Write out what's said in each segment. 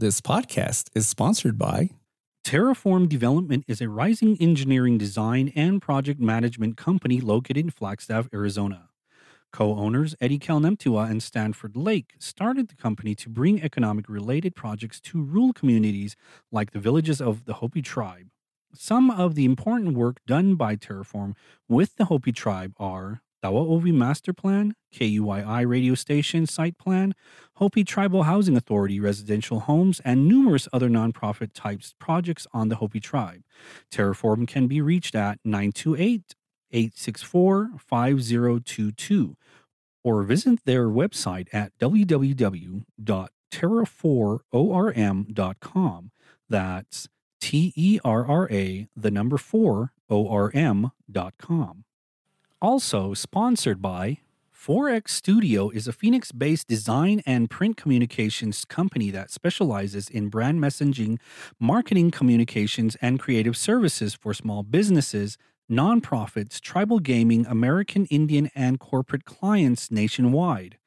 This podcast is sponsored by Terraform Development is a rising engineering design and project management company located in Flagstaff, Arizona. Co owners Eddie Kalnemtua and Stanford Lake started the company to bring economic related projects to rural communities like the villages of the Hopi tribe. Some of the important work done by Terraform with the Hopi tribe are Tawaovi Master Plan, KUYI radio station site plan, Hopi Tribal Housing Authority residential homes, and numerous other nonprofit types projects on the Hopi tribe. Terraform can be reached at 928 864 5022 or visit their website at www.terra4orm.com. That's T E R R A, the number 4 O R M.com. Also sponsored by 4X Studio is a Phoenix based design and print communications company that specializes in brand messaging, marketing communications, and creative services for small businesses, nonprofits, tribal gaming, American Indian, and corporate clients nationwide.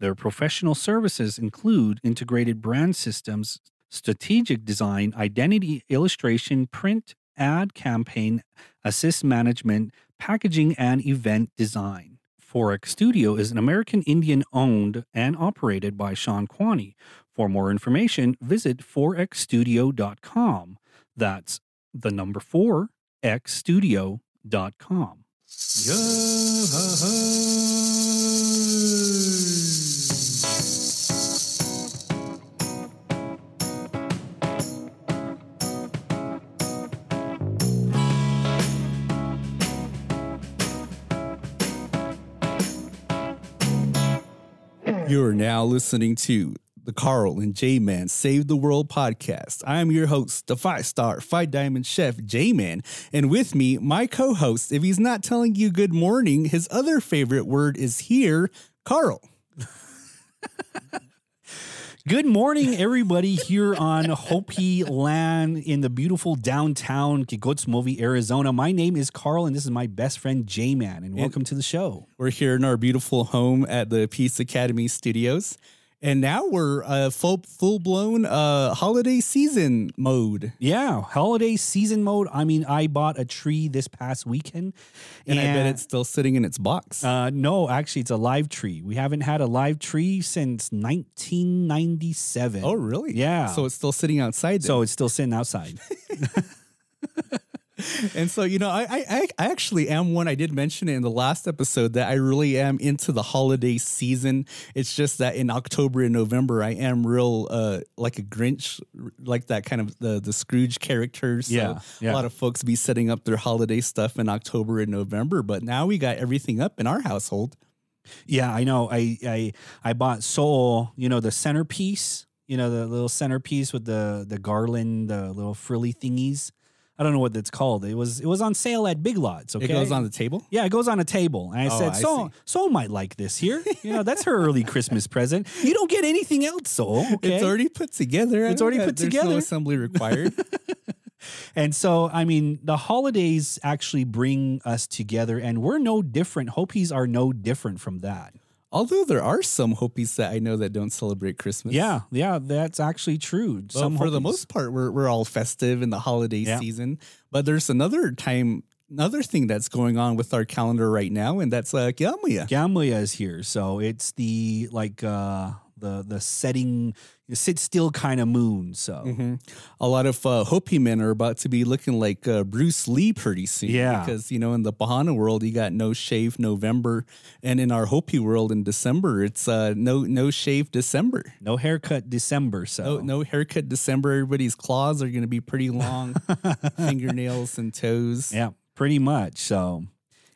Their professional services include integrated brand systems, strategic design, identity illustration, print, ad campaign, assist management, packaging, and event design. 4X Studio is an American Indian owned and operated by Sean Quaney. For more information, visit 4xstudio.com. That's the number 4 xstudio.com. You are now listening to the Carl and J Man Save the World podcast. I am your host, the five star, five diamond chef, J Man. And with me, my co host, if he's not telling you good morning, his other favorite word is here, Carl. Good morning, everybody, here on Hopi land in the beautiful downtown Kykotsmovi, Arizona. My name is Carl, and this is my best friend, J Man, and welcome to the show. We're here in our beautiful home at the Peace Academy Studios. And now we're uh, full full blown uh, holiday season mode. Yeah, holiday season mode. I mean, I bought a tree this past weekend, And, I bet it's still sitting in its box. Uh, no, actually, it's a live tree. We haven't had a live tree since 1997. oh, really? yeah. So it's still sitting outside. then. so it's still sitting outside. and so you know, I, I I actually am one. I did mention it in the last episode that I really am into the holiday season. It's just that in October and November, I am real uh like a Grinch, like that kind of the the Scrooge character. So Yeah, yeah. a lot of folks be setting up their holiday stuff in October and November, but now we got everything up in our household. yeah, I know. I I I bought Soul. You know the centerpiece. You know the little centerpiece with the the garland, the little frilly thingies. I don't know what that's called. It was it was on sale at Big Lots. Okay, It goes on the table. Yeah, it goes on a table. And I Oh, said, Soul. Soul might like this here. You know, that's her early Christmas present. You don't get anything else, Soul. Okay? It's already put together. It's already put There's together. No assembly required. And so, I mean, the holidays actually bring us together, and we're no different. Hopis are no different from that. Although there are some Hopis that I know that don't celebrate Christmas. Yeah, yeah, that's actually true. Well, Some for the most part, we're we're all festive in the holiday Yeah. season. But there's another time, another thing that's going on with our calendar right now, and that's uh, Kyaamuya. Gamlia is here, so it's the like uh the the setting, sit still kind of moon. So Mhm. A lot of uh, Hopi men are about to be looking like uh, Bruce Lee pretty soon. Yeah. because you know in the Bahana world you got no shave November, and in our Hopi world in December it's uh, no no shave December. no haircut December. So No, no haircut December. Everybody's claws are going to be pretty long, fingernails and toes. Yeah, pretty much. So,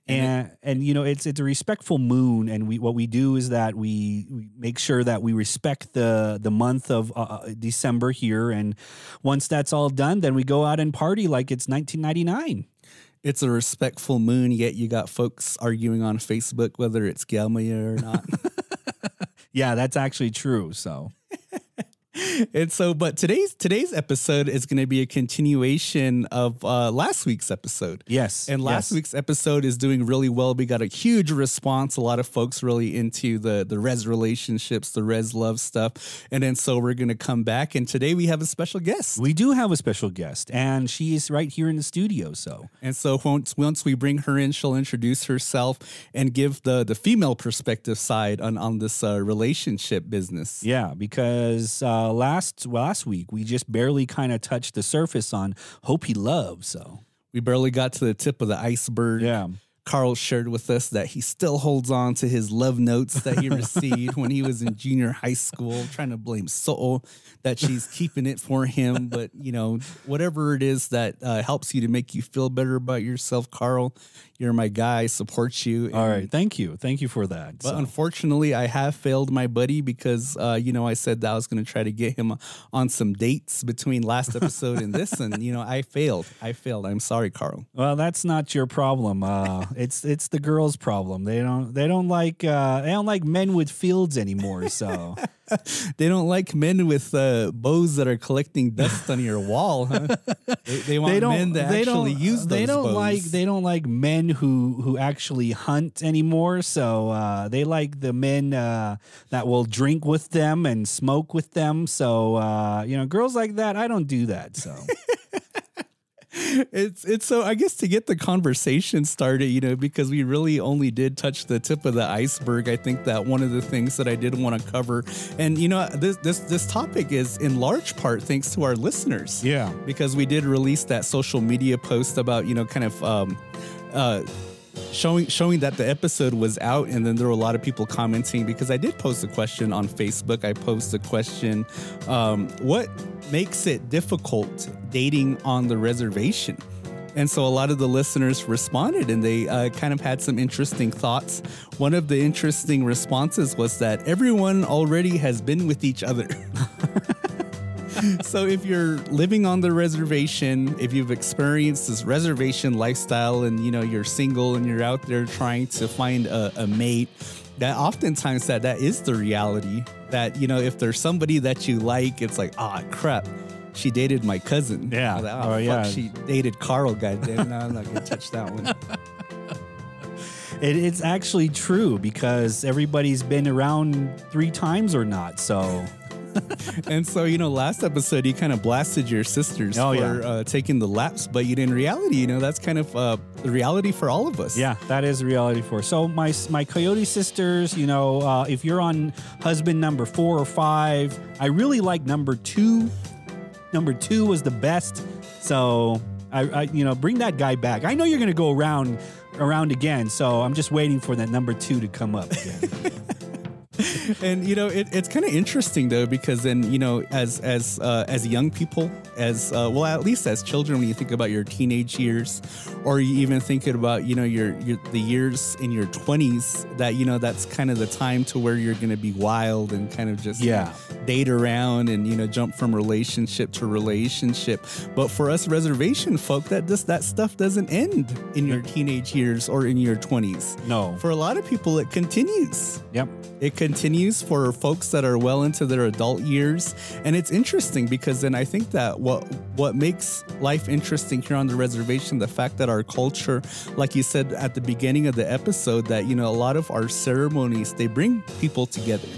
and and you know, it's it's a respectful moon, and we what we do is that we, we make sure that we respect the the month of uh, uh, December here, and once that's all done, then we go out and party like it's 1999. It's a respectful moon, yet you got folks arguing on Facebook whether it's Galmaya or not. Yeah, that's actually true. So. and so, but today's today's episode is going to be a continuation of uh, last week's episode. Yes. And last yes. week's episode is doing really well. We got a huge response. A lot of folks really into the the res relationships, the res love stuff. And then so we're going to come back. And today we have a special guest. We do have a special guest, and she's right here in the studio. So, And so once once we bring her in, she'll introduce herself and give the the female perspective side on on this uh, relationship business. yeah, because uh, Uh, last well, last week we just barely kind of touched the surface on Hopi Loves. So, We barely got to the tip of the iceberg. yeah. Carl shared with us that he still holds on to his love notes that he received when he was in junior high school, trying to blame Soul that she's keeping it for him. But, you know, whatever it is that uh, helps you to make you feel better about yourself, Carl, you're my guy, support you. All And- right. Thank you. Thank you for that. But So- unfortunately, I have failed my buddy because, uh, you know, I said that I was going to try to get him on some dates between last episode and this. And, you know, I failed. I failed. I'm sorry, Carl. Well, that's not your problem. Uh, it's it's the girls' problem. They don't they don't like uh, they don't like men with fields anymore. So They don't like men with uh, bows that are collecting dust on your wall, huh? They, they want they don't men that they actually don't use those they don't bows. like they don't like men who who actually hunt anymore. So uh, they like the men uh, that will drink with them and smoke with them. So uh, you know, girls like that, I don't do that. So it's it's so I guess to get the conversation started, you know, because we really only did touch the tip of the iceberg. I think that one of the things that I did want to cover, and you know, this this this topic is in large part thanks to our listeners. yeah, because we did release that social media post about you know kind of um, uh, showing showing that the episode was out, and then there were a lot of people commenting because I did post a question on Facebook. I posted a question: um, What makes it difficult dating on the reservation? And so a lot of the listeners responded and they uh, kind of had some interesting thoughts. One of the interesting responses was that everyone already has been with each other. so if you're living on the reservation, if you've experienced this reservation lifestyle and you know you're single and you're out there trying to find a, a mate, that oftentimes that that is the reality. That you know if there's somebody that you like, it's like ah crap. She dated my cousin. Yeah. Like, Oh, oh, fuck, yeah. She dated Carl. Goddamn. No, I'm not gonna touch that one. it, it's actually true because everybody's been around three times or not. So and so, you know, last episode you kind of blasted your sisters Oh, for yeah. uh, taking the laps, but you in reality, you know, that's kind of uh, the reality for all of us. Yeah, that is reality for. So my my Coyote sisters, you know, uh, if you're on husband number four or five, I really like number two. Number two was the best. So I, I you know, bring that guy back. I know you're gonna go around around again. So I'm just waiting for that number two to come up again. and you know it, it's kind of interesting though because then you know as as uh, as young people as uh, well at least as children when you think about your teenage years or you even thinking about you know your, your the years in your 20s that you know that's kind of the time to where you're going to be wild and kind of just you Yeah. know, date around and you know jump from relationship to relationship but for us reservation folk that this that stuff doesn't end in your teenage years or in your 20s No. for a lot of people it continues Yep. it continues for folks that are well into their adult years. And it's interesting because then i think that what what makes life interesting here on the reservation the fact that our culture like you said at the beginning of the episode that you know a lot of our ceremonies they bring people together.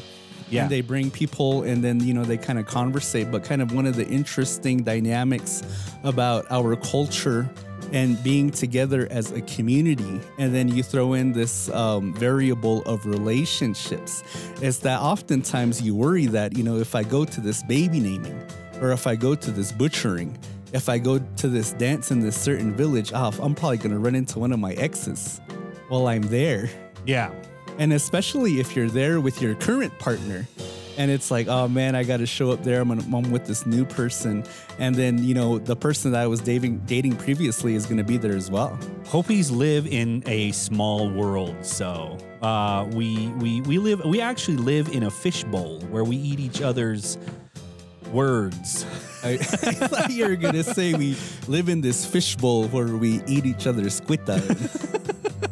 Yeah. and they bring people and then you know they kind of conversate. But kind of one of the interesting dynamics about our culture and being together as a community and then you throw in this um, variable of relationships is that oftentimes you worry that you know if i go to this baby naming or if i go to this butchering if i go to this dance in this certain village oh, i'm probably going to run into one of my exes while i'm there Yeah. and especially if you're there with your current partner and it's like, oh man, I got to show up there. I'm, gonna, I'm with this new person. And then, you know, the person that I was dating, dating previously is going to be there as well. Hopis live in a small world, so uh, we we we live we actually live in a fishbowl where we eat each other's words. I, I thought you were going to say we live in this fishbowl where we eat each other's squid.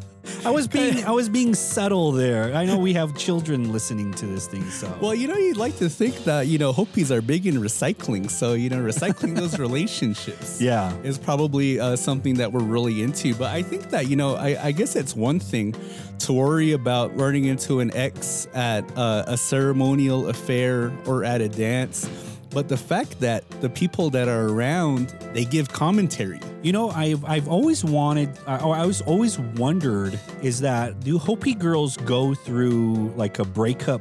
I was being I was being subtle there. I know we have children listening to this thing, so Well, you know, you'd like to think that, you know, Hopis are big in recycling. So, you know, recycling those relationships yeah. is probably uh, something that we're really into. But I think that, you know, I, I guess it's one thing to worry about running into an ex at uh, a ceremonial affair or at a dance. But the fact that the people that are around, they give commentary. You know, I've I've always wanted, or oh, I was always wondered, is that do Hopi girls go through like a breakup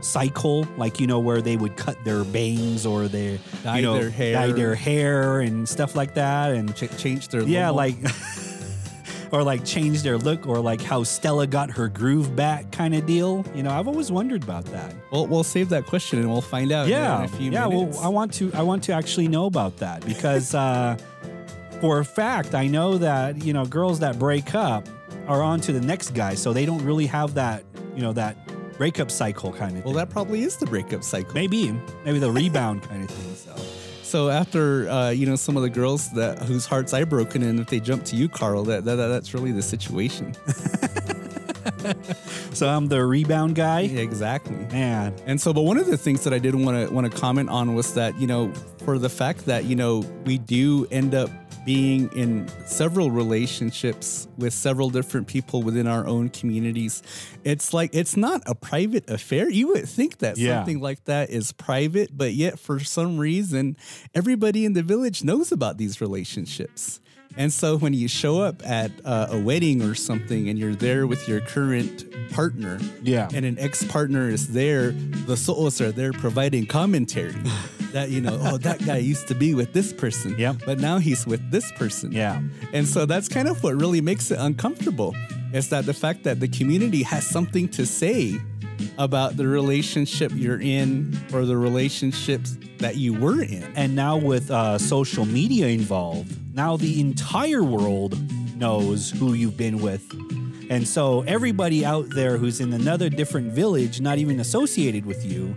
cycle, like you know, where they would cut their bangs or their Dye you know, their hair. dye their hair and stuff like that, and Ch- change their yeah, like. Or like change their look, or like how Stella got her groove back, kind of deal. You know, I've always wondered about that. Well, we'll save that question and we'll find out yeah, in a few yeah. minutes. Well, I want to. I want to actually know about that because, uh, for a fact, I know that you know girls that break up are on to the next guy, so they don't really have that you know that breakup cycle kind of. well, thing. that probably is the breakup cycle. maybe maybe the rebound kind of thing. So after uh, you know some of the girls that whose hearts I broken in, if they jump to you, Carl, that, that that's really the situation. so I'm the rebound guy. Yeah, exactly. Man, And so, but one of the things that I did want to want to comment on was that you know, for the fact that you know we do end up being in several relationships with several different people within our own communities, it's like it's not a private affair. You would think that Yeah. something like that is private, but yet for some reason, everybody in the village knows about these relationships. And so when you show up at uh, a wedding or something and you're there with your current partner, Yeah. and an ex-partner is there, the souls are there providing commentary that you know, oh, that guy used to be with this person, Yep. but now he's with this person, yeah, and so that's kind of what really makes it uncomfortable. Is that the fact that the community has something to say about the relationship you're in or the relationships that you were in. and now with uh, social media involved, now the entire world knows who you've been with. And so everybody out there who's in another different village, not even associated with you,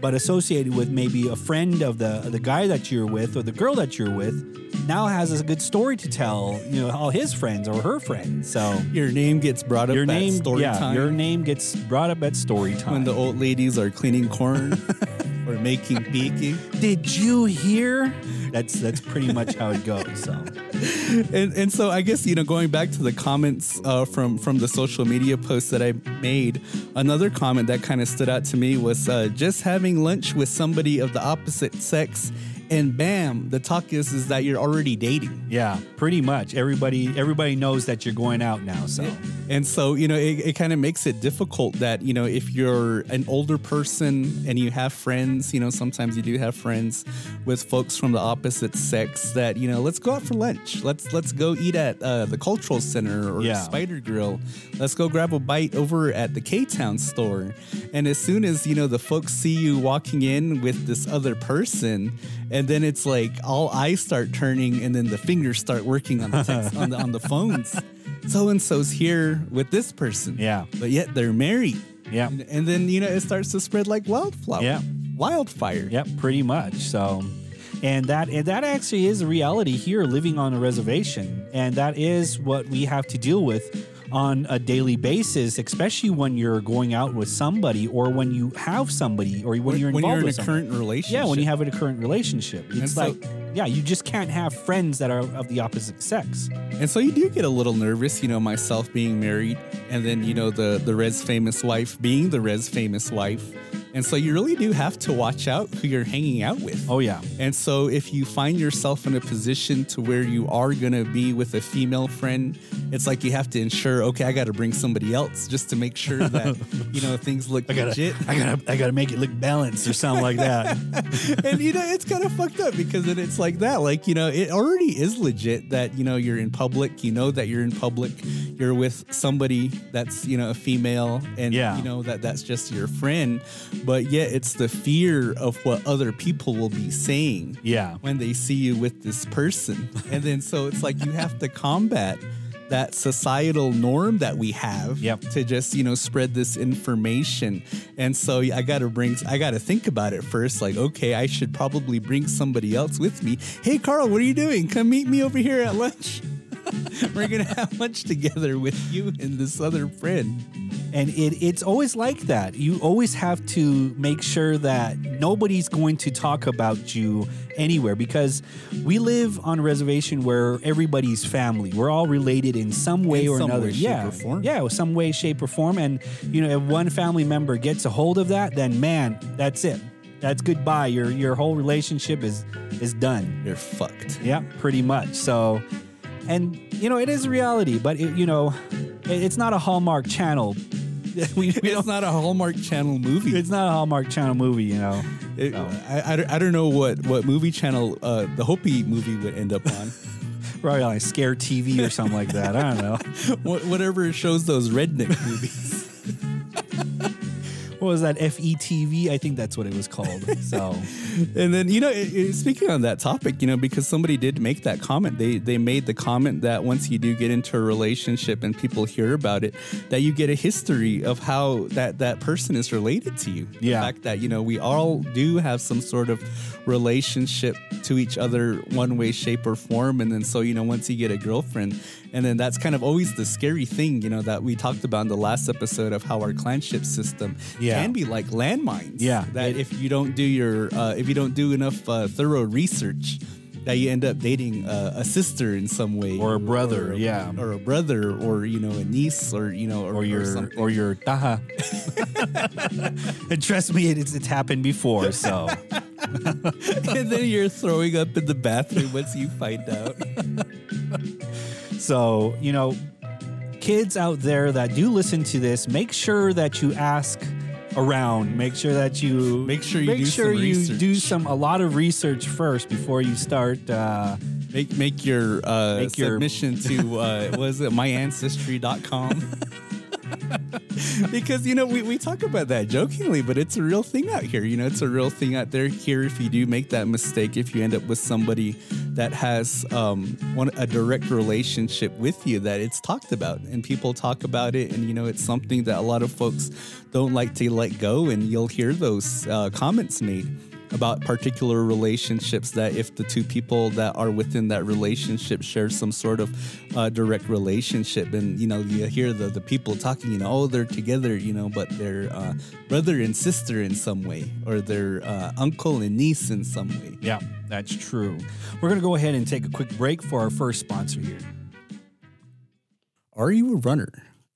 but associated with maybe a friend of the the guy that you're with or the girl that you're with, now has a good story to tell, you know, all his friends or her friends. So Your name gets brought up your at name, story yeah, time your name gets brought up at story time. when the old ladies are cleaning corn or making baking. Did you hear? That's that's pretty much how it goes. So and, and so I guess you know going back to the comments uh, from from the social media posts that I made, another comment that kind of stood out to me was uh, just having lunch with somebody of the opposite sex, and bam, the talk is is that you're already dating. yeah, pretty much everybody everybody knows that you're going out now. So And so, you know, it, it kind of makes it difficult that, you know, if you're an older person and you have friends, you know, sometimes you do have friends with folks from the opposite sex that, you know, let's go out for lunch. Let's let's go eat at uh, the cultural center or Yeah. Spider Grill. Let's go grab a bite over at the K Town store. And as soon as, you know, the folks see you walking in with this other person, and then it's like all eyes start turning and then the fingers start working on the text, on the on the phones so and so's here with this person. Yeah. But yet they're married. Yeah. And, and then, you know, it starts to spread like wildflower. Yeah. Wildfire. Yep, pretty much. So, and that and that actually is a reality here, living on a reservation, and that is what we have to deal with on a daily basis, especially when you're going out with somebody, or when you have somebody, or when, you're when involved you're in a someone. current relationship. Yeah, when you have a current relationship, it's so- like yeah, you just can't have friends that are of the opposite sex. And so you do get a little nervous, you know, myself being married and then, you know, the the Res famous wife being the Res famous wife. And so you really do have to watch out who you're hanging out with. Oh yeah, And so if you find yourself in a position to where you are going to be with a female friend, it's like you have to ensure, okay, I got to bring somebody else just to make sure that, you know, things look I gotta, legit. I gotta, I gotta make it look balanced or something like that. and you know it's kind of fucked up because then it's like that like you know it already is legit that you know you're in public you know that you're in public you're with somebody that's you know a female and Yeah. you know that that's just your friend but yet it's the fear of what other people will be saying Yeah. when they see you with this person. And then so it's like you have to combat that societal norm that we have Yep. to just you know spread this information. And so i gotta bring i gotta think about it first like okay i should probably bring somebody else with me. Hey carl what are you doing? Come meet me over here at lunch We're gonna have lunch together with you and this other friend. And it, it's always like that. You always have to make sure that nobody's going to talk about you anywhere because we live on a reservation where everybody's family. We're all related in some way In or some another. way, shape, yeah. or form. Yeah, some way, shape, or form. And, you know, if one family member gets a hold of that, then man, that's it. That's goodbye. Your your whole relationship is is done. You're fucked. Yeah, pretty much. So, and you know, it is reality, but it, you know, it, it's not a Hallmark channel. we, we It's don't, a Hallmark Channel movie. it's not a Hallmark channel movie, you know. It- No. I, I, don't- I don't know what, what movie channel uh, the Hopi movie would end up on. Probably on like Scare TV or something like that. I don't know. What, whatever shows those redneck movies. What was that? FETV? I think that's what it was called. So, And then you know, it, it- speaking on that topic, you know, because somebody did make that comment. They they made the comment that once you do get into a relationship and people hear about it, that you get a history of how that that person is related to you. Yeah. The fact that you know we all do have some sort of relationship to each other, one way, shape, or form. And then so you know, once you get a girlfriend, and then that's kind of always the scary thing, you know, that we talked about in the last episode of how our clanship system Yeah. can be like landmines. Yeah. That if you don't do your uh, if you don't do enough uh, thorough research that you end up dating uh, a sister in some way Or a brother, or a- yeah. or a brother or you know a niece or you know or, or your something. or your taha. and trust me, it's it's happened before. So, and then you're throwing up in the bathroom once you find out so you know, kids out there that do listen to this, make sure that you ask around. Make sure that you Make sure you make do sure some you research. do some a lot of research first before you start. Uh, make make your uh Make your- submission to uh was it myancestry.com because you know we, we talk about that jokingly but it's a real thing out here. You know it's a real thing out there here if you do make that mistake if you end up with somebody that has um one a direct relationship with you that it's talked about and people talk about it. And you know it's something that a lot of folks don't like to let go and you'll hear those uh, comments made about particular relationships that if the two people that are within that relationship share some sort of uh, direct relationship and you know you hear the, the people talking you know oh they're together you know but they're uh, brother and sister in some way or they're uh, uncle and niece in some way yeah, that's true. We're gonna go ahead and take a quick break for our first sponsor here. Are you a runner?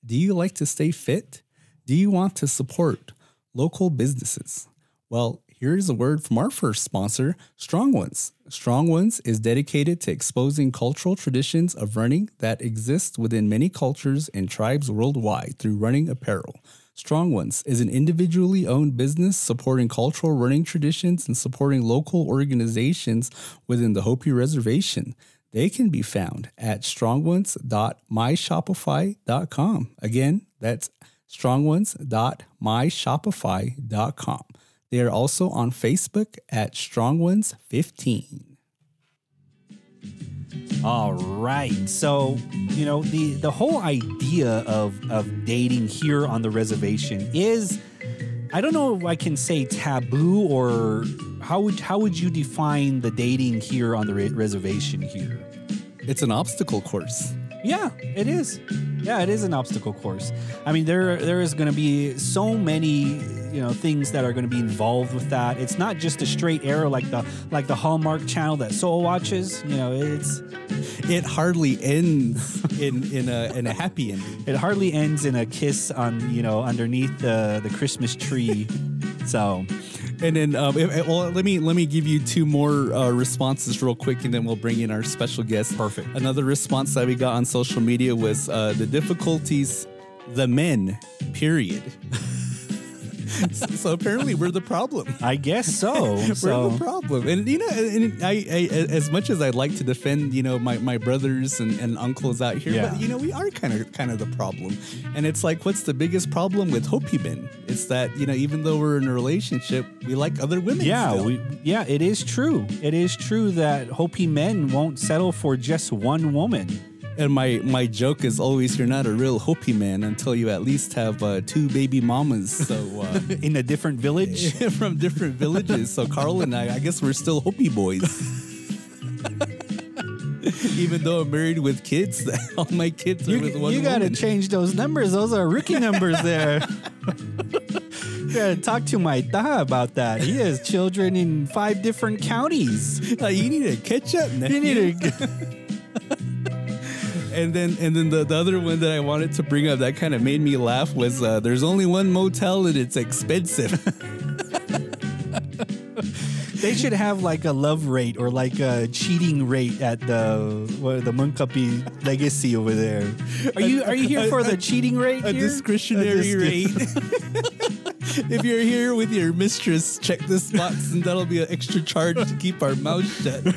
Do you like to stay fit? Do you want to support local businesses? Well, here's a word from our first sponsor, Strong Ones. Strong Ones is dedicated to exposing cultural traditions of running that exist within many cultures and tribes worldwide through running apparel. Strong Ones is an individually owned business supporting cultural running traditions and supporting local organizations within the Hopi Reservation. They can be found at strongones.myshopify.com. Again, that's strongones.myshopify.com. They are also on Facebook at Strong Ones 15. All right. So, you know, the the whole idea of of dating here on the reservation is I don't know if I can say taboo or how would how would you define the dating here on the re- reservation here? It's an obstacle course. Yeah, it is. Yeah, it is an obstacle course. I mean, there there is going to be so many you know things that are going to be involved with that. It's not just a straight arrow like the like the Hallmark channel that Soul watches. You know, it's It hardly ends in, in, a, in a happy ending. it hardly ends in a kiss on you know underneath the the Christmas tree. so And then, um, if- if- well, let me let me give you two more uh, responses real quick, and then we'll bring in our special guest. Perfect. Another response that we got on social media was uh, the difficulties, the men. Period. so apparently, we're the problem. I guess so. We're the problem, and you know, and I, I, as much as I'd like to defend, you know, my, my brothers and, and uncles out here, Yeah. but you know, we are kind of kind of the problem. And it's like, what's the biggest problem with Hopi men? It's that you know, even though we're in a relationship, we like other women. yeah, still. we yeah, it is true. It is true that Hopi men won't settle for just one woman. And my my joke is always, you're not a real Hopi man until you at least have uh, two baby mamas. So. Uh, in a different village. from different villages. So Carl and I, I guess we're still Hopi boys. Even though I'm married with kids, all my kids are You, with one you got to woman. change those numbers. Those are rookie numbers there. you got to talk to my taha about that. He has children in five different counties. Uh, you need to catch up. You need to. And then and then the, the other one that I wanted to bring up that kind of made me laugh was uh, there's only one motel and it's expensive. They should have like a love rate or like a cheating rate at the what, the Moenkopi legacy over there. Are you are you here for the cheating rate? a here? discretionary A rate. if you're here with your mistress, check this box and that'll be an extra charge to keep our mouth shut.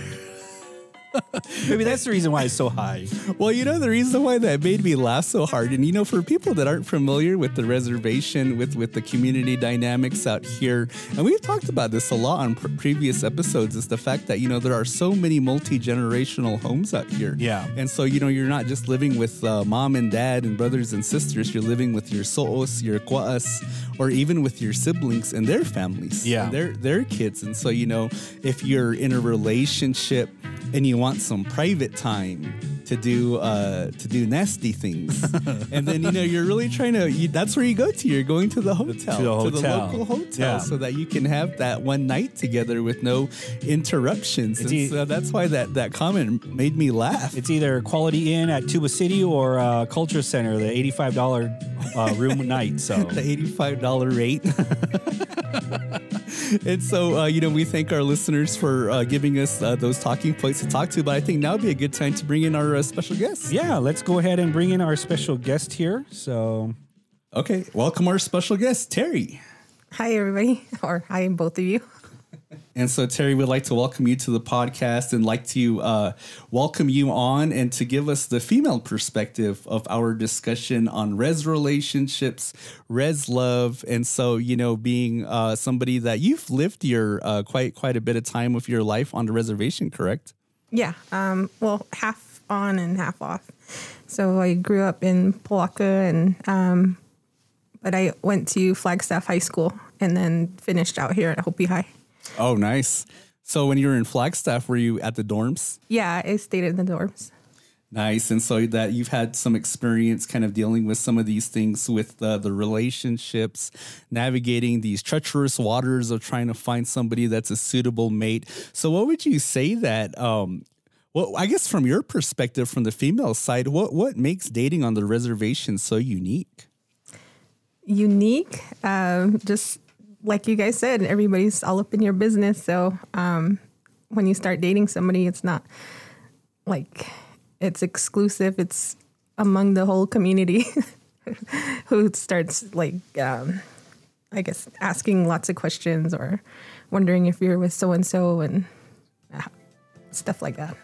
Maybe that's the reason why it's so high. Well, you know the reason why that made me laugh so hard, and you know, for people that aren't familiar with the reservation, with with the community dynamics out here, and we've talked about this a lot on pr- previous episodes, is the fact that you know there are so many multi generational homes out here. Yeah. and so you know you're not just living with uh, mom and dad and brothers and sisters. You're living with your soos, your qua'as, or even with your siblings and their families. Yeah. and their their kids, and so you know if you're in a relationship and you want some private time to do uh to do nasty things and then you know you're really trying to you, that's where you go to you're going to the hotel To the hotel. local hotel Yeah. so that you can have that one night together with no interruptions and e- so that's why that that comment made me laugh It's either Quality Inn at Tuba City or uh, Culture Center, the eighty-five dollar uh, room night. So the $85 rate. and so, uh, you know, we thank our listeners for uh, giving us uh, those talking points to talk to. But I think now would be a good time to bring in our special guest. yeah, let's go ahead and bring in our special guest here. So Okay. Welcome our special guest, Terry. Hi, everybody, or hi, both of you. And so, Terry, we'd like to welcome you to the podcast and like to uh, welcome you on and to give us the female perspective of our discussion on res relationships, res love. And so, you know, being uh, somebody that you've lived your uh, quite quite a bit of time of your life on the reservation, correct? Yeah, um, well, half on and half off. So I grew up in Polacca, and um, but I went to Flagstaff High School and then finished out here at Hopi High. Oh, nice. So, when you were in Flagstaff, were you at the dorms? Yeah, I stayed in the dorms. Nice. And so that you've had some experience kind of dealing with some of these things with uh, the relationships, navigating these treacherous waters of trying to find somebody that's a suitable mate. So, what would you say that, um, well, I guess from your perspective, from the female side, what, what makes dating on the reservation so unique? Unique, um, just like you guys said, everybody's all up in your business. So um, when you start dating somebody, it's not like it's exclusive. It's among the whole community who starts like, um, I guess, asking lots of questions or wondering if you're with so and so and uh, stuff like that.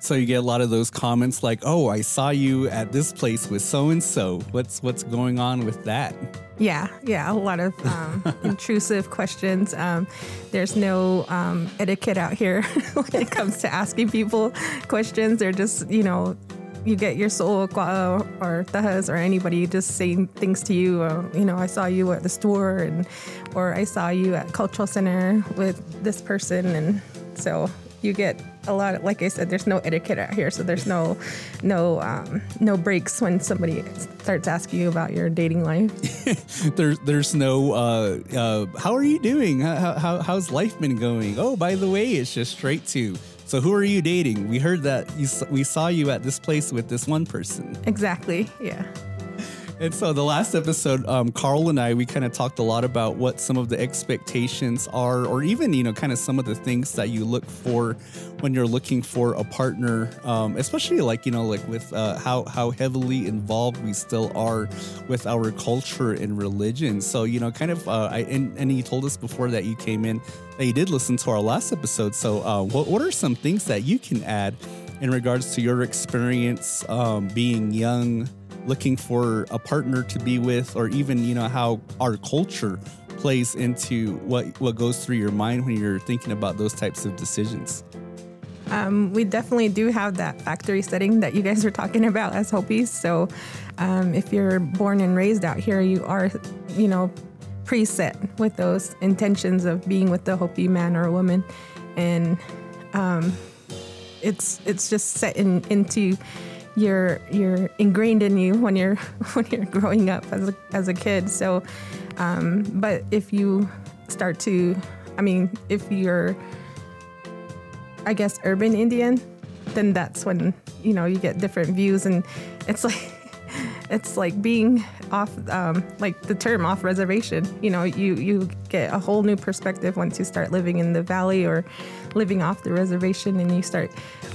So you get a lot of those comments like, "Oh, I saw you at this place with so and so. What's what's going on with that?" Yeah, yeah, a lot of um, intrusive questions. Um, there's no um, etiquette out here when it comes to asking people questions. They're just, you know, you get your soul or tahas or anybody just saying things to you. Uh, you know, I saw you at the store, and or I saw you at cultural center with this person, and so you get a lot of, like I said, there's no etiquette out here, so there's no, no, um, no breaks when somebody starts asking you about your dating life. there's there's no uh, uh, how are you doing? How, how, how's life been going? Oh, by the way, it's just straight to. So who are you dating? We heard that you we saw you at this place with this one person. Exactly. Yeah. And so the last episode, um, Carl and I, we kind of talked a lot about what some of the expectations are, or even you know, kind of some of the things that you look for when you're looking for a partner, um, especially like you know, like with uh, how how heavily involved we still are with our culture and religion. So you know, kind of, uh, I and, and you told us before that you came in that you did listen to our last episode. So uh, what what are some things that you can add in regards to your experience um, being young? Looking for a partner to be with or even you know how our culture plays into what what goes through your mind when you're thinking about those types of decisions Um, we definitely do have that factory setting that you guys are talking about as Hopis. So um, if you're born and raised out here, you are, you know, preset with those intentions of being with the Hopi man or woman. And um, it's it's just set in, into your you're ingrained in you when you're when you're growing up as a, as a kid. So, um, but if you start to, I mean, if you're, I guess, urban Indian, then that's when you know you get different views, and it's like it's like being off um, like the term off reservation you know you you get a whole new perspective once you start living in the valley or living off the reservation and you start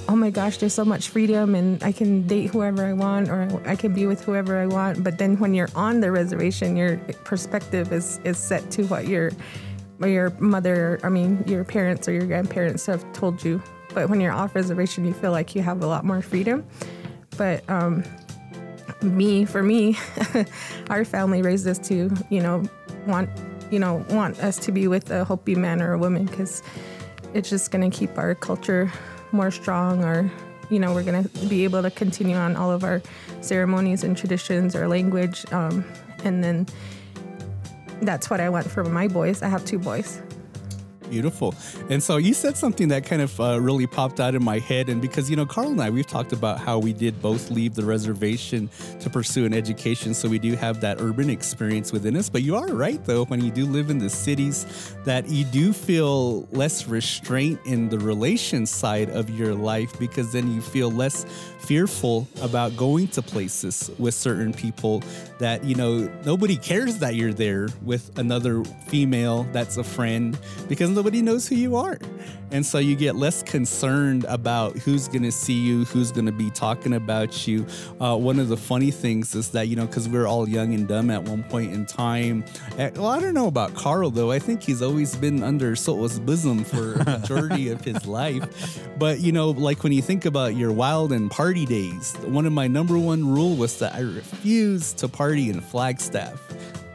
oh my gosh there's so much freedom and i can date whoever i want or i can be with whoever i want. But then when you're on the reservation your perspective is is set to what your your mother i mean your parents or your grandparents have told you. But when you're off reservation you feel like you have a lot more freedom. But um me for me our family raised us to you know want you know want us to be with a hopi man or a woman because it's just going to keep our culture more strong or you know we're going to be able to continue on all of our ceremonies and traditions our language um, and then that's what i want for my boys. I have two boys Beautiful. And so you said something that kind of uh, really popped out in my head. And because, you know, Carl and I, we've talked about how we did both leave the reservation to pursue an education. So we do have that urban experience within us. But you are right, though, when you do live in the cities, that you do feel less restraint in the relation side of your life because then you feel less fearful about going to places with certain people that, you know, nobody cares that you're there with another female that's a friend because nobody knows who you are. And so you get less concerned about who's going to see you, who's going to be talking about you. Uh, one of the funny things is that, you know, because we're all young and dumb at one point in time. Eh, well, I don't know about Carl, though. I think he's always been under Soto's bosom for a majority of his life. But, you know, like when you think about your wild and party days, one of my number one rule was that I refuse to party in Flagstaff.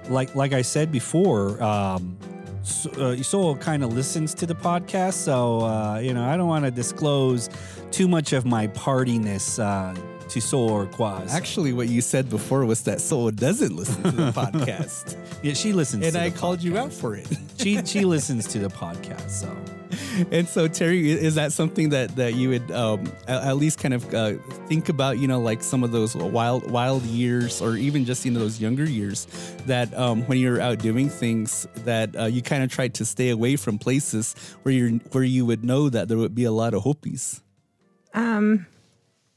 Like like I said before, um, so, uh, Soul kind of listens to the podcast, so uh, you know I don't want to disclose too much of my partiness uh, to Soul or Quaz. Actually, what you said before was that Soul doesn't listen to the podcast. yeah, she listens, to the podcast. and to I the called you out for it. She she listens to the podcast, so and so Terry, is that something that that you would um, at, at least kind of uh, think about? You know, like some of those wild wild years, or even just you know those younger years, that um, when you're out doing things, that uh, you kind of tried to stay away from places where you're where you would know that there would be a lot of Hopis.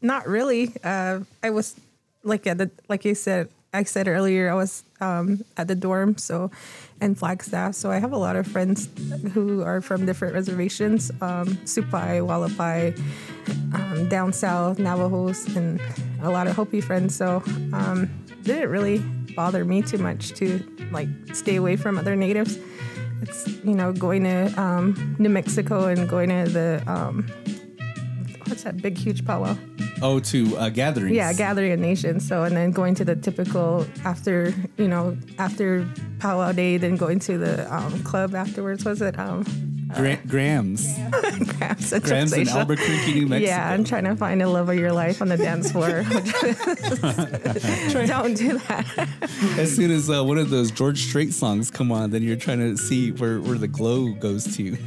Not really. Uh, I was like at the like you said. I said earlier, I was um, at the dorm, so and Flagstaff. So I have a lot of friends who are from different reservations: um, Supai, Hualapai, um, down south, Navajos, and a lot of Hopi friends. So um, didn't really bother me too much to like stay away from other natives. It's you know going to um, New Mexico and going to the um, what's that big huge powwow. Oh, to uh, gatherings. Yeah, gathering a nation. So and then going to the typical after you know after powwow day, then going to the um, club afterwards. Was it um, Gra- Grams. Grams, Grams in Albuquerque, New Mexico. Yeah, I'm trying to find a love of your life on the dance floor. Don't do that. As soon as uh, one of those George Strait songs come on, then you're trying to see where, where the glow goes to.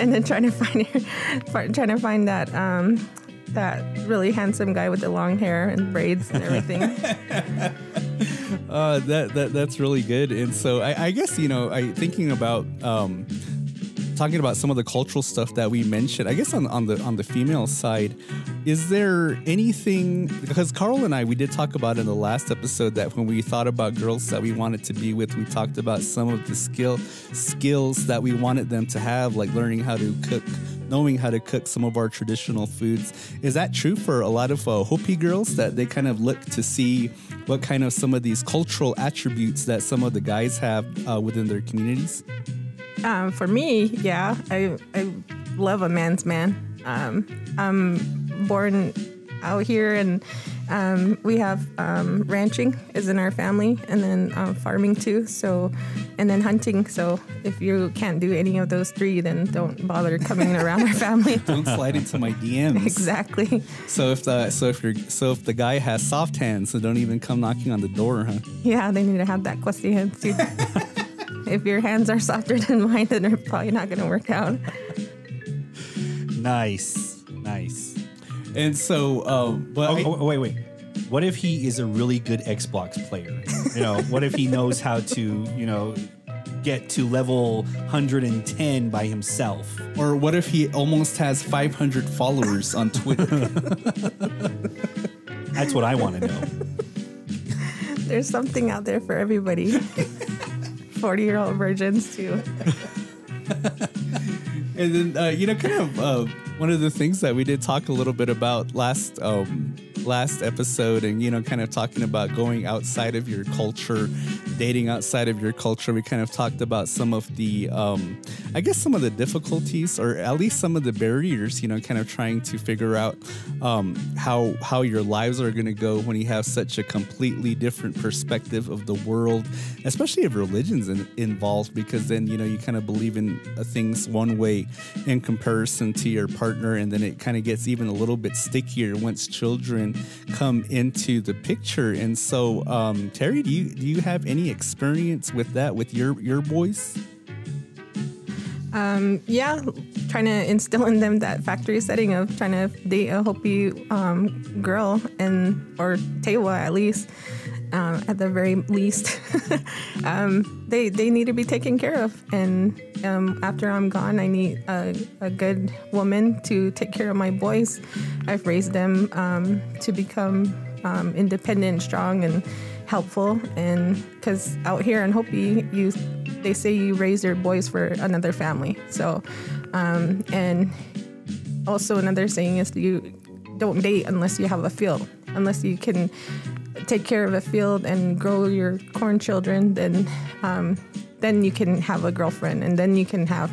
and then trying to find your, trying to find that um, that really handsome guy with the long hair and braids and everything. Uh, that, that that's really good. And so I, I guess you know, I thinking about um, talking about some of the cultural stuff that we mentioned. I guess on on the on the female side, is there anything? Because Carl and I, we did talk about in the last episode that when we thought about girls that we wanted to be with, we talked about some of the skill skills that we wanted them to have, like learning how to cook. Knowing how to cook some of our traditional foods. Is that true for a lot of uh, Hopi girls that they kind of look to see what kind of some of these cultural attributes that some of the guys have uh, within their communities? Um, for me, yeah, I I love a man's man. Um, I'm born out here, and um, we have um, ranching is in our family, and then um, farming too. So, and then hunting. So, if you can't do any of those three, then don't bother coming around our family. Don't slide into my DMs. exactly. So if the so if you're so if the guy has soft hands, so don't even come knocking on the door, huh? Yeah, they need to have that crusty hands too. if your hands are softer than mine, then they're probably not going to work out. Nice, nice. And so, um, but Oh, I- oh, wait, wait. What if he is a really good Xbox player? You know, what if he knows how to, you know, get to level 110 by himself? or what if he almost has 500 followers on Twitter? That's what I want to know. There's something out there for everybody. 40 year old virgins, too. and then, uh, you know, kind of uh, one of the things that we did talk a little bit about last um, last episode, and you know, kind of talking about going outside of your culture, dating outside of your culture. We kind of talked about some of the, um, I guess, some of the difficulties, or at least some of the barriers. You know, kind of trying to figure out um, how how your lives are going to go when you have such a completely different perspective of the world, especially if religion's in, involved, because then you know you kind of believe in things one way in comparison to your partner, and then it kind of gets even a little bit stickier once children come into the picture. And so, um, Terry, do you do you have any experience with that with your your boys? Um, yeah, trying to instill in them that factory setting of trying to date a Hopi um, girl and or Tewa at least, um, at the very least. um, they they need to be taken care of, and um, after I'm gone, I need a, a good woman to take care of my boys. I've raised them um, to become um, independent, strong, and helpful. And because out here in Hopi, you they say you raise your boys for another family. So, um, and also another saying is you don't date unless you have a field, unless you can take care of a field and grow your corn children. Then, um, then you can have a girlfriend, and then you can have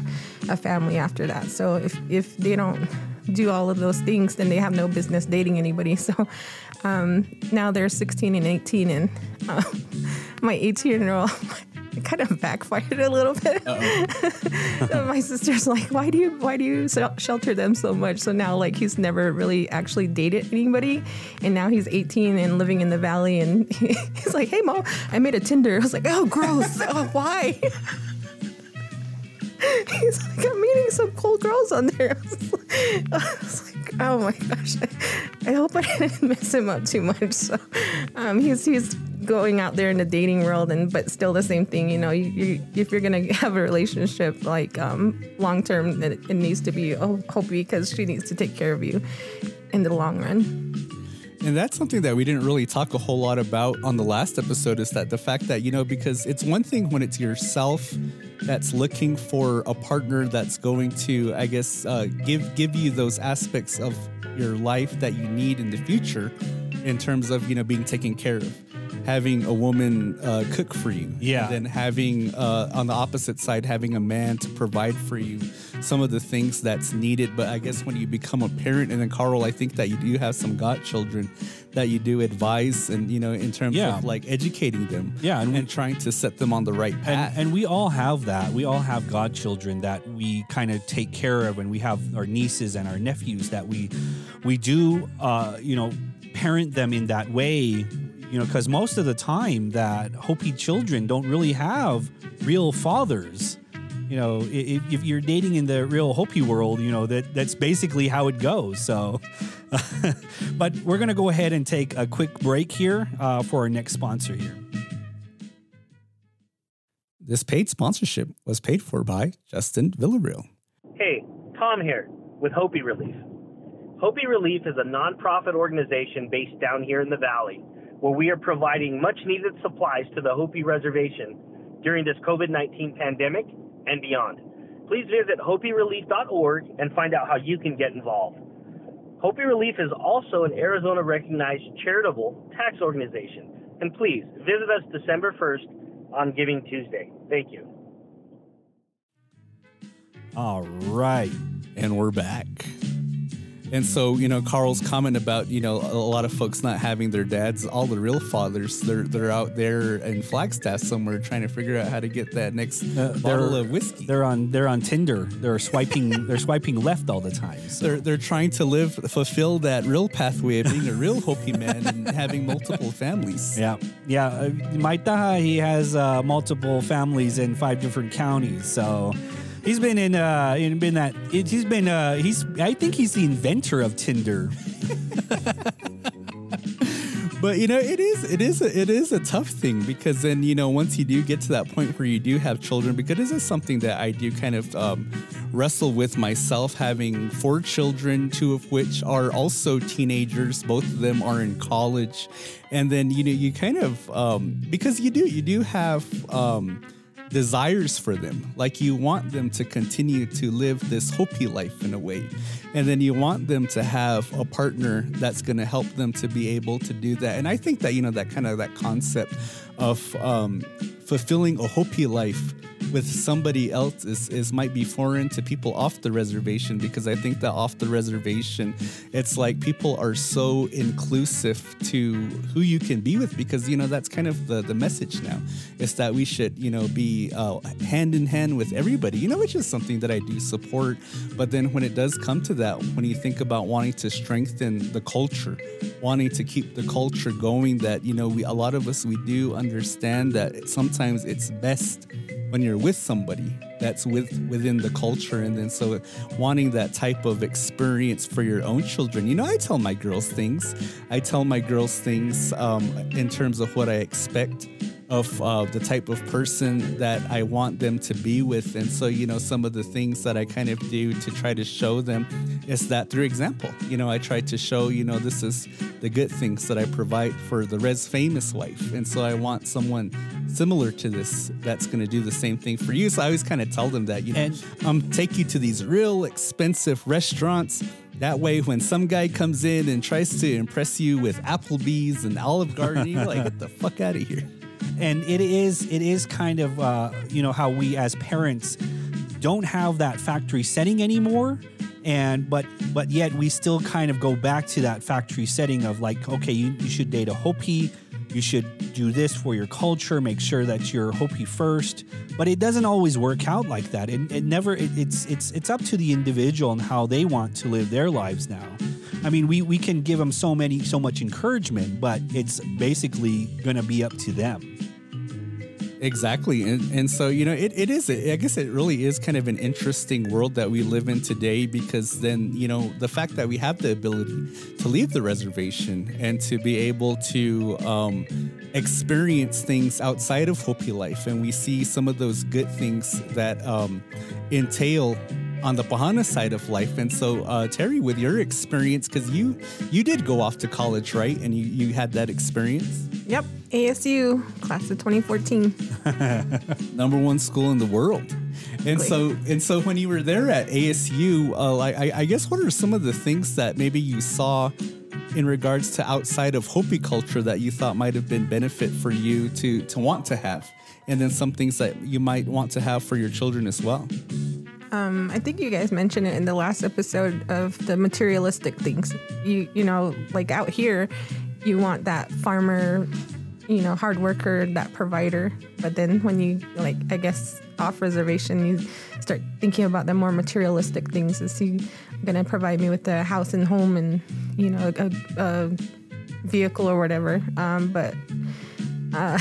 a family after that. So if if they don't do all of those things, then they have no business dating anybody. So um, now they're 16 and 18, and uh, my 18 year old. It kind of backfired a little bit. my sister's like, "Why do you why do you shelter them so much?" So now, like, he's never really actually dated anybody, and now he's 18 and living in the valley, and he's like, "Hey, mom, I made a Tinder." I was like, "Oh, gross! oh, why?" He's like, I'm meeting some cool girls on there. I was like, oh my gosh. I hope I didn't mess him up too much. So um, he's he's going out there in the dating world and but still the same thing, you know, you, you if you're gonna have a relationship like um, long term, it, it needs to be oh Hopi because she needs to take care of you in the long run. And that's something that we didn't really talk a whole lot about on the last episode is that the fact that, you know, because it's one thing when it's yourself that's looking for a partner that's going to, I guess, uh, give give you those aspects of your life that you need in the future in terms of, you know, being taken care of. Having a woman uh, cook for you. Yeah. And then having, uh, on the opposite side, having a man to provide for you some of the things that's needed. But I guess when you become a parent, and then Carl, I think that you do have some godchildren that you do advise and, you know, in terms Yeah. of like educating them. Yeah, and And, we- trying to set them on the right path. And, and we all have that. We all have godchildren that we kind of take care of, and we have our nieces and our nephews that we we do, uh, you know, parent them in that way. You know, because most of the time that Hopi children don't really have real fathers. You know, if, if you're dating in the real Hopi world, you know that that's basically how it goes. So, but we're gonna go ahead and take a quick break here uh, for our next sponsor here. this paid sponsorship was paid for by Justin Villarreal. Hey, Tom here with Hopi Relief. Hopi Relief is a nonprofit organization based down here in the valley where we are providing much needed supplies to the Hopi Reservation during this COVID 19 pandemic and beyond. Please visit hopirelief.org and find out how you can get involved. Hopi Relief is also an Arizona recognized charitable tax organization. And please visit us December 1st on Giving Tuesday. Thank you. All right. and we're back. And so, you know, Carl's comment about, you know, a lot of folks not having their dads, all the real fathers, they're they're out there in Flagstaff somewhere trying to figure out how to get that next Uh, bottle of whiskey. They're on they're on Tinder. They're swiping they're swiping left all the time. So. They're, they're trying to live, fulfill that real pathway of being a real Hopi man and having multiple families. Yeah, yeah. Uh, my he has uh, multiple families in five different counties. So, He's been in uh in been that it, he's been uh he's I think he's the inventor of Tinder. But you know, it is it is a, it is a tough thing because then you know once you do get to that point where you do have children, because this is something that I do kind of um, wrestle with myself, having four children, two of which are also teenagers. Both of them are in college, and then you know you kind of um, because you do you do have. Um, desires for them. Like you want them to continue to live this Hopi life in a way. And then you want them to have a partner that's going to help them to be able to do that. And I think that, you know, that kind of that concept of um, fulfilling a Hopi life with somebody else is, is might be foreign to people off the reservation because I think that off the reservation, it's like people are so inclusive to who you can be with because you know that's kind of the the message now. Is that we should you know be uh, hand in hand with everybody. You know, which is something that I do support. But then when it does come to that, when you think about wanting to strengthen the culture, wanting to keep the culture going, that you know we a lot of us we do understand that sometimes it's best when you're with somebody that's with within the culture and then so wanting that type of experience for your own children. You know i tell my girls things. I tell my girls things um, in terms of what i expect of uh, the type of person that I want them to be with. And so, you know, some of the things that I kind of do to try to show them is that through example, you know, I try to show, you know, this is the good things that I provide for the res famous wife. And so I want someone similar to this that's going to do the same thing for you. So I always kind of tell them that, you know, And- um, take you to these real expensive restaurants. That way, when some guy comes in and tries to impress you with Applebee's and Olive Garden, you're like, get the fuck out of here. And it is it is kind of uh, you know how we as parents don't have that factory setting anymore. And but but yet we still kind of go back to that factory setting of like okay you, you should date a hopi. You should do this for your culture. Make sure that you're hopi first. But it doesn't always work out like that. It, it never it, it's it's it's up to the individual and how they want to live their lives now. I mean, we, we can give them so many, so much encouragement, but it's basically going to be up to them. Exactly. And, and so, you know, it, it is, I guess it really is kind of an interesting world that we live in today because then, you know, the fact that we have the ability to leave the reservation and to be able to um, experience things outside of Hopi life. And we see some of those good things that um, entail on the Bahana side of life. And so, uh, Terry, with your experience, because you you did go off to college, right? And you, you had that experience. Yep, ASU class of 2014. number one school in the world. And so, and so, when you were there at ASU, uh, like, I, I guess, what are some of the things that maybe you saw in regards to outside of Hopi culture that you thought might have been benefit for you to to want to have, and then some things that you might want to have for your children as well? Um, I think you guys mentioned it in the last episode of the materialistic things. You you know, like out here, you want that farmer, you know, hard worker, that provider. But then when you like, I guess off reservation, you start thinking about the more materialistic things. Is he gonna provide me with a house and home and you know a, a vehicle or whatever? Um, but uh,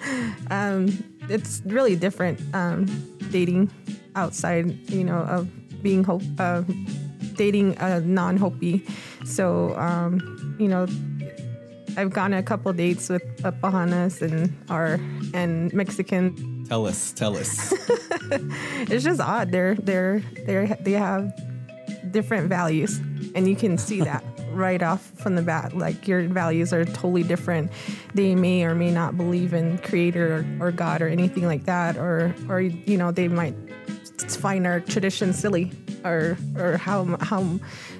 um, it's really different um, dating outside, you know, of being hope, uh, dating a non-Hopi. So, um, you know, I've gone a couple dates with uh, and our and Mexican. Tell us, tell us. It's just odd. They're they're they they have different values, and you can see that right off from the bat. Like your values are totally different. They may or may not believe in Creator or, or God or anything like that, or or you know they might find our tradition silly or or how how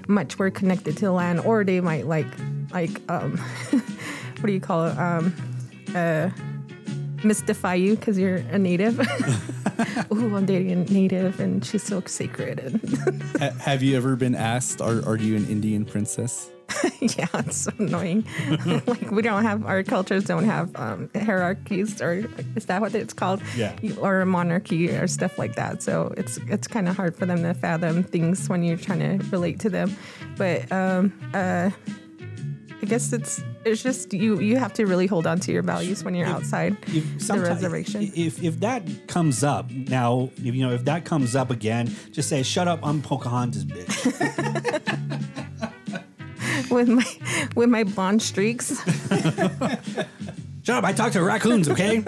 much we're connected to the land, or they might like like um what do you call it um uh mystify you because you're a native. Ooh, I'm dating a native, and she's so sacred. And Ha- have you ever been asked, are, are you an Indian princess? yeah, it's so annoying. like we don't have our cultures don't have um, hierarchies, or is that what it's called? Yeah. Or a monarchy or stuff like that. So it's it's kind of hard for them to fathom things when you're trying to relate to them. But um, uh, I guess it's it's just you you have to really hold on to your values when you're outside If the reservation. If if that comes up now, if, you know if that comes up again, just say, "Shut up, I'm Pocahontas, bitch." with my with my blonde streaks. Shut up, I talk to raccoons, okay?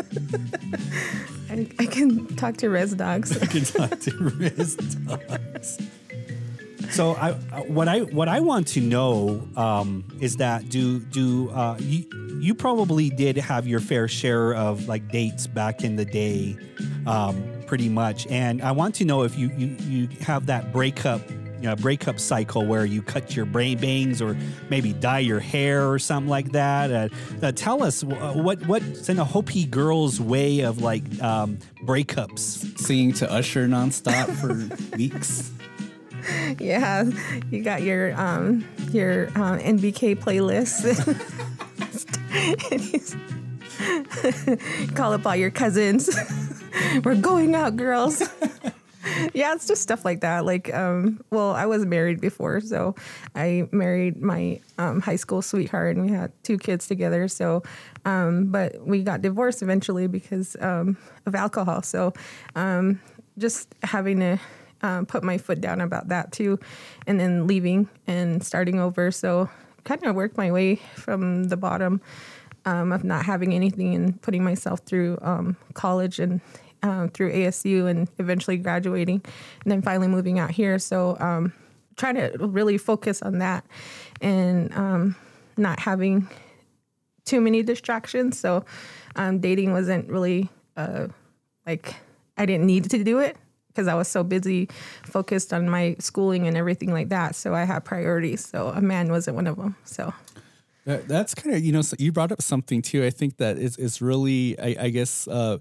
I, I can talk to res dogs. I can talk to Riz dogs. So I, uh, what I what I want to know um, is that do do uh, you you probably did have your fair share of like dates back in the day, um, pretty much, and I want to know if you you, you have that breakup. You know, breakup cycle where you cut your brain bangs or maybe dye your hair or something like that. Uh, uh, tell us uh, what what's in a Hopi girl's way of like um, breakups. Singing to Usher nonstop for weeks. yeah, you got your um your um, NBK playlist. Call up all your cousins. We're going out, girls. yeah, it's just stuff like that. Like, um, well, I was married before, so I married my um, high school sweetheart, and we had two kids together. So, um, but we got divorced eventually because um, of alcohol. So, um, just having to um, put my foot down about that too, and then leaving and starting over. So, kind of worked my way from the bottom um, of not having anything and putting myself through um, college and um, through ASU and eventually graduating and then finally moving out here. So um, trying to really focus on that and um, not having too many distractions. So um, dating wasn't really uh, like I didn't need to do it because I was so busy focused on my schooling and everything like that. So I had priorities. So a man wasn't one of them. So That, that's kind of you know so you brought up something too. I think that is is really I, I guess uh,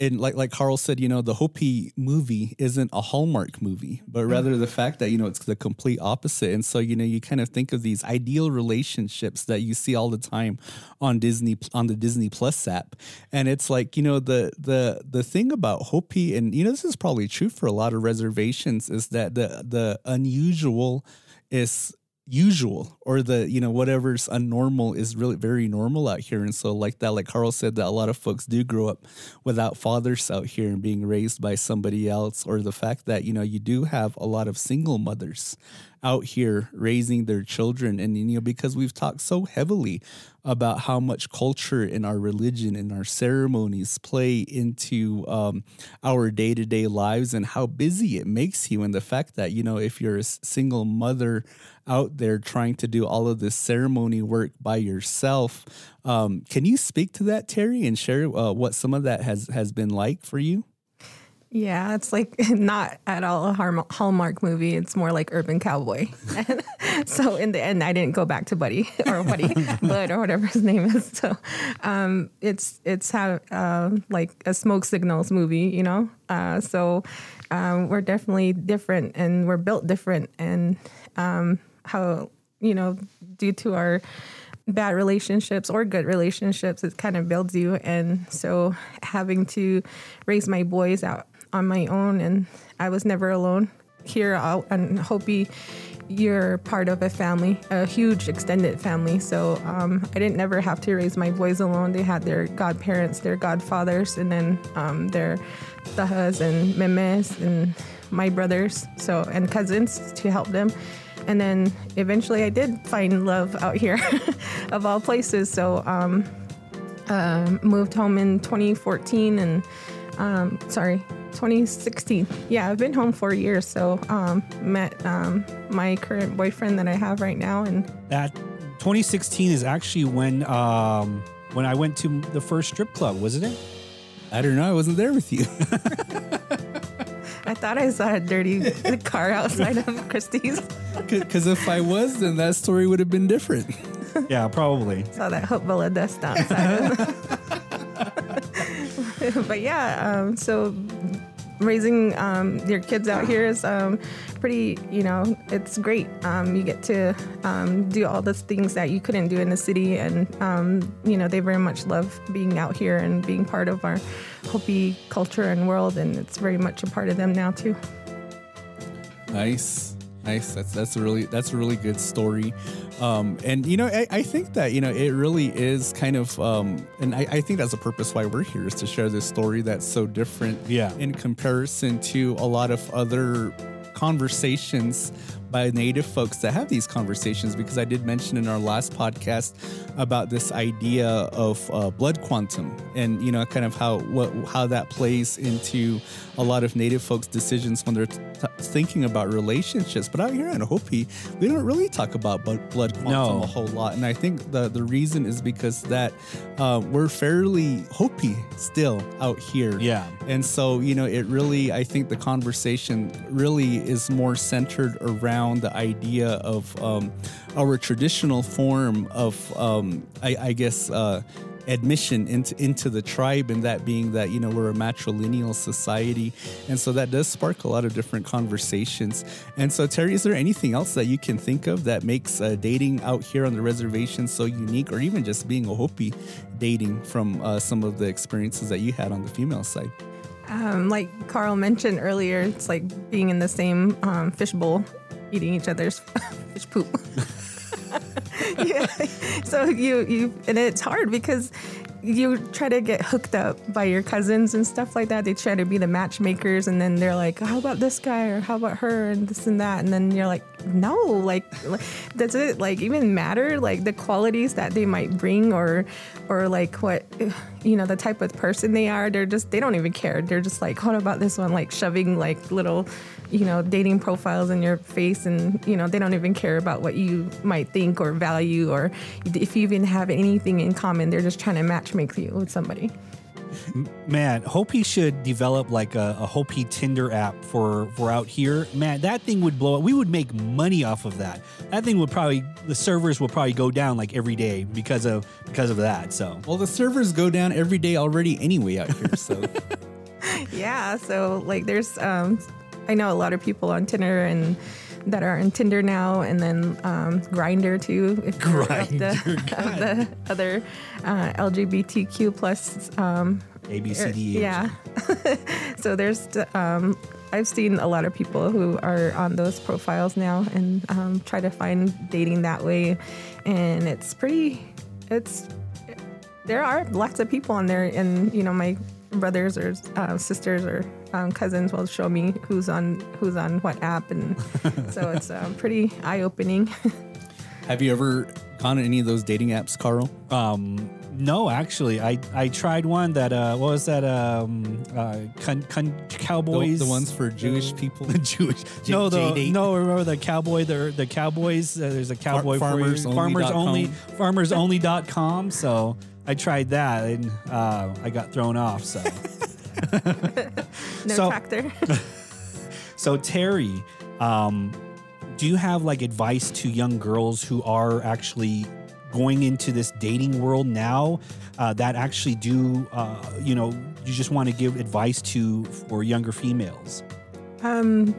and like like Carl said, you know the Hopi movie isn't a Hallmark movie, but mm-hmm. rather the fact that you know it's the complete opposite. And so you know you kind of think of these ideal relationships that you see all the time on Disney on the Disney Plus app, and it's like you know the the the thing about Hopi, and you know this is probably true for a lot of reservations, is that the the unusual is usual or the you know whatever's unnormal is really very normal out here. And so like that like carl said that a lot of folks do grow up without fathers out here and being raised by somebody else or the fact that you know you do have a lot of single mothers out here raising their children and you know because we've talked so heavily about how much culture and our religion and our ceremonies play into um, our day-to-day lives and how busy it makes you. And the fact that you know if you're a single mother out there trying to do all of this ceremony work by yourself um, can you speak to that terry and share uh, what some of that has has been like for you Yeah, it's like not at all a Hallmark movie. It's more like Urban Cowboy. so in the end, I didn't go back to Buddy or Buddy Bud or whatever his name is. So um, it's it's how uh, like a smoke signals movie, you know. Uh, so um, we're definitely different and we're built different, and um, how you know due to our bad relationships or good relationships it kind of builds you and so having to raise my boys out on my own and i was never alone here. And Hopi you're part of a family a huge extended family. So um, i didn't never have to raise my boys alone. They had their godparents their godfathers and then um, their tahas and memes and my brothers so and cousins to help them. And then eventually I did find love out here, of all places. So um, uh, moved home in 2014 and um, sorry, 2016. Yeah, I've been home for years. So um, met um, my current boyfriend that I have right now, and That 2016 is actually when um, when I went to the first strip club, wasn't it? i don't know i wasn't there with you I thought I saw a dirty car outside of Christie's. because if i was then that story would have been different Yeah, probably. saw that Hopevilla dust outside. but yeah, um, so raising um, your kids out here is um, pretty, you know, it's great. Um, you get to um, do all the things that you couldn't do in the city. And, um, you know, they very much love being out here and being part of our Hopi culture and world. And it's very much a part of them now, too. Nice. Nice. That's that's a really that's a really good story, um, and you know I, I think that you know it really is kind of, um, and I, I think that's the purpose why we're here is to share this story that's so different, Yeah. in comparison to a lot of other conversations by native folks that have these conversations because I did mention in our last podcast about this idea of uh, blood quantum and you know kind of how what how that plays into a lot of native folks decisions when they're t- thinking about relationships but out here in Hopi we don't really talk about blood quantum No. a whole lot and I think the the reason is because that uh, we're fairly Hopi still out here Yeah. and so, you know, it really, I think the conversation really is more centered around the idea of um, our traditional form of, um, I, I guess, uh, admission into into the tribe and that being that you know we're a matrilineal society. And so that does spark a lot of different conversations. And so terry is there anything else that you can think of that makes uh, dating out here on the reservation so unique or even just being a hopi dating from uh, some of the experiences that you had on the female side? Um, like Carl mentioned earlier, it's like being in the same um, fishbowl, eating each other's fish poop. yeah. So you you and it's hard because you try to get hooked up by your cousins and stuff like that. They try to be the matchmakers, and then they're like, "How about this guy?" or "How about her?" and this and that, and then you're like, "No, like, does it like even matter? Like the qualities that they might bring, or or like what you know the type of person they are? They're just they don't even care. They're just like, "What about this one?" Like shoving like little you know dating profiles in your face and you know they don't even care about what you might think or value or if you even have anything in common they're just trying to match make you with somebody Man, Hopi should develop like a, a Hopi Tinder app for for out here. Man, that thing would blow up. We would make money off of that. That thing would probably the servers will probably go down like every day because of because of that. So well the servers go down every day already anyway out here so yeah so like there's um i know a lot of people on tinder and that are on tinder now and then um, Grindr too if of the, the other uh, lgbtq plus um, A B C D. E, Yeah. so there's, um, I've seen a lot of people who are on those profiles now and um, try to find dating that way. And it's pretty, it's, there are lots of people on there. And, you know, my brothers or uh, sisters or um, cousins will show me who's on who's on what app and so it's um, pretty eye-opening have you ever gone on any of those dating apps carl Um, no, actually, I I tried one that uh, what was that um uh con, con, cowboys the ones for jewish people the Jewish. J- no, the JDate. no. Remember the cowboy? The the cowboys. Uh, there's a cowboy for you. farmersonly.com. farmers only. Farmersonly.com. So I tried that and uh, I got thrown off. So no So- tractor so Terry, um, do you have like advice to young girls who are actually going into this dating world now uh, that actually do uh, you know you just want to give advice to for younger females? Um,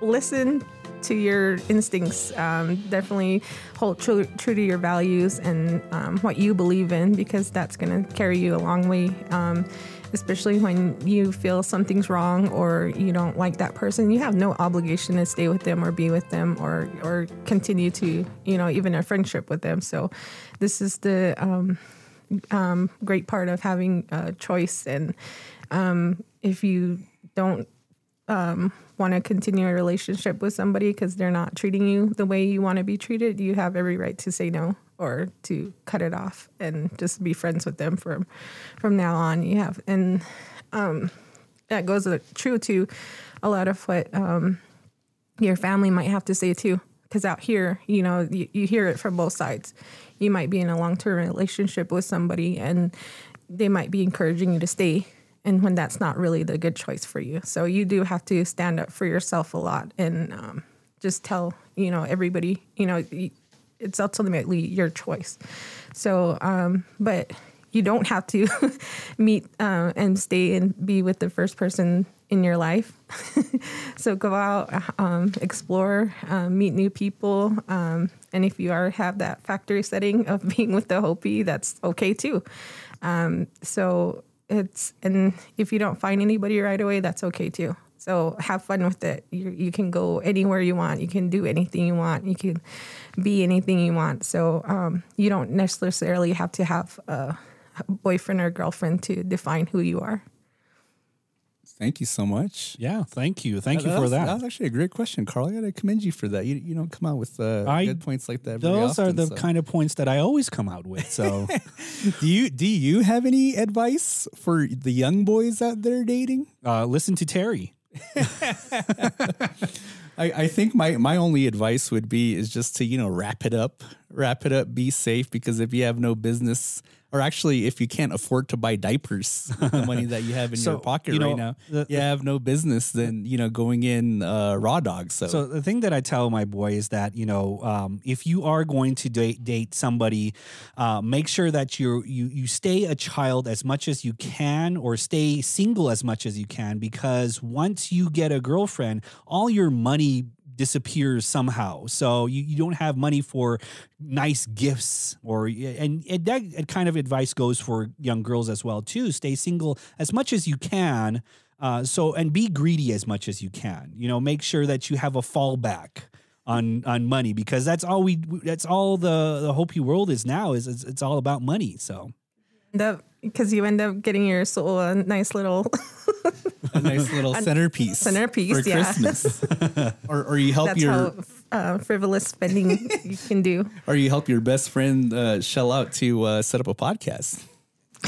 listen to your instincts. Um, definitely hold true, true to your values and um, what you believe in because that's going to carry you a long way. Especially when you feel something's wrong or you don't like that person, you have no obligation to stay with them or be with them or or continue to you know even a friendship with them. So, this is the um, um, great part of having a choice and um, if you don't um, want to continue a relationship with somebody because they're not treating you the way you want to be treated, you have every right to say no or to cut it off and just be friends with them from from now on. You have, and um, that goes true to a lot of what um, your family might have to say too. Because out here, you know, you, you hear it from both sides. You might be in a long term relationship with somebody, and they might be encouraging you to stay and when that's not really the good choice for you. So you do have to stand up for yourself a lot and um, just tell you know everybody you know it's ultimately your choice. So, um, but you don't have to meet uh, and stay and be with the first person in your life. so go out, um, explore, um, meet new people, um, and if you are have that factory setting of being with the Hopi, that's okay too. Um, so it's and if you don't find anybody right away, that's okay too. So have fun with it. You you can go anywhere you want. You can do anything you want. You can be anything you want. So um, you don't necessarily have to have a boyfriend or girlfriend to define who you are. Thank you so much. Yeah, thank you. Thank you for that. That was actually a great question, Carl. I got to commend you for that. You, you don't come out with uh, I- good points like that. very Those are the so. kind of points that I always come out with. So Do you do you have any advice for the young boys out there dating? uh, listen to Terry. I, I think my my only advice would be is just to you know wrap it up, wrap it up, be safe because if you have no business, or actually if you can't afford to buy diapers, with the money that you have in So, your pocket you know, right now, the- you have no business then you know going in uh, raw dog. So, So the thing that I tell my boy is that you know um, if you are going to date date somebody, uh, make sure that you you you stay a child as much as you can, or stay single as much as you can, because once you get a girlfriend, all your money disappears somehow. So you, you don't have money for nice gifts or and, and that kind of advice goes for young girls as well too. Stay single as much as you can. Uh, so and be greedy as much as you can. You know, make sure that you have a fallback on on money because that's all we that's all the the Hopi world is now is it's, it's all about money. So Because you end up getting your soul a nice little a nice little centerpiece, centerpiece, for yeah. Christmas, or or you help that's your how uh, frivolous spending you can do. or you help your best friend uh, shell out to uh, set up a podcast.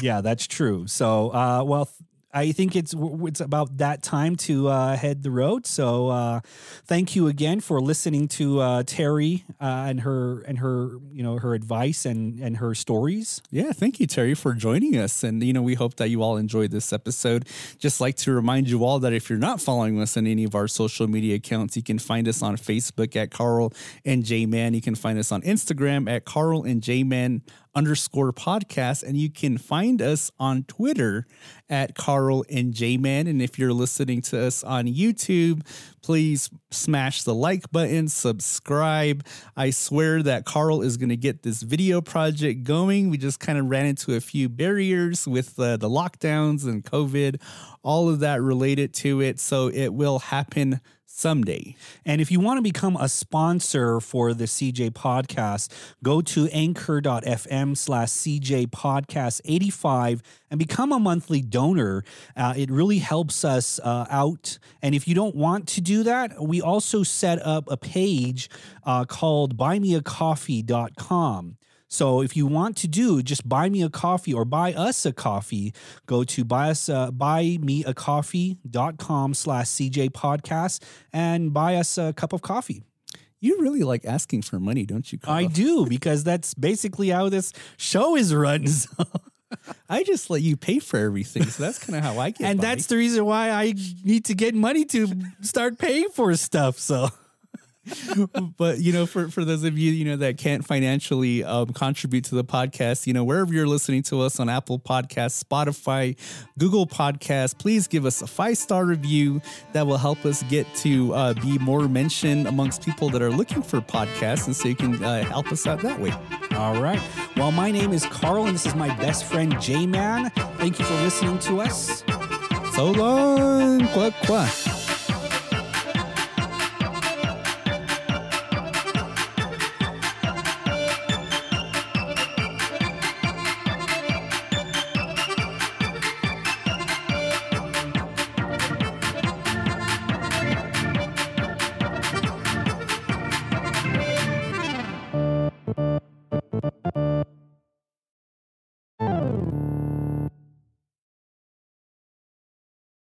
yeah, that's true. So uh, well. I think it's it's about that time to uh, head the road. So uh, thank you again for listening to uh, Terry uh, and her and her you know her advice and and her stories. Yeah, thank you, Terry, for joining us. And, you know, we hope that you all enjoyed this episode. Just like to remind you all that if you're not following us on any of our social media accounts, you can find us on Facebook at Carl and J Man. You can find us on Instagram at Carl and J Man underscore podcast. And you can find us on Twitter at Carl and J Man. And if you're listening to us on YouTube, please smash the like button, subscribe. I swear that Carl is going to get this video project going. We just kind of ran into a few barriers with uh, the lockdowns and COVID, all of that related to it. So it will happen someday. And if you want to become a sponsor for the CJ podcast, go to anchor.fm slash CJ podcast 85 and become a monthly donor. Uh, it really helps us uh, out. And if you don't want to do that, we also set up a page uh, called buymeacoffee.com. So if you want to do, just buy me a coffee or buy us a coffee. Go to buy us uh, buymeacoffee.com slash CJ podcast and buy us a cup of coffee. You really like asking for money, don't you? Carl? I do because that's basically how this show is run. So- I just let you pay for everything. So that's kind of how I get and by. that's the reason why I need to get money to start paying for stuff. So but you know, for for those of you you know that can't financially um, contribute to the podcast, you know, wherever you're listening to us on Apple Podcasts, Spotify, Google Podcasts, please give us a five star review. That will help us get to uh, be more mentioned amongst people that are looking for podcasts, and so you can uh, help us out that way. All right. Well, my name is Carl, and this is my best friend J Man. Thank you for listening to us. So long, quack quack.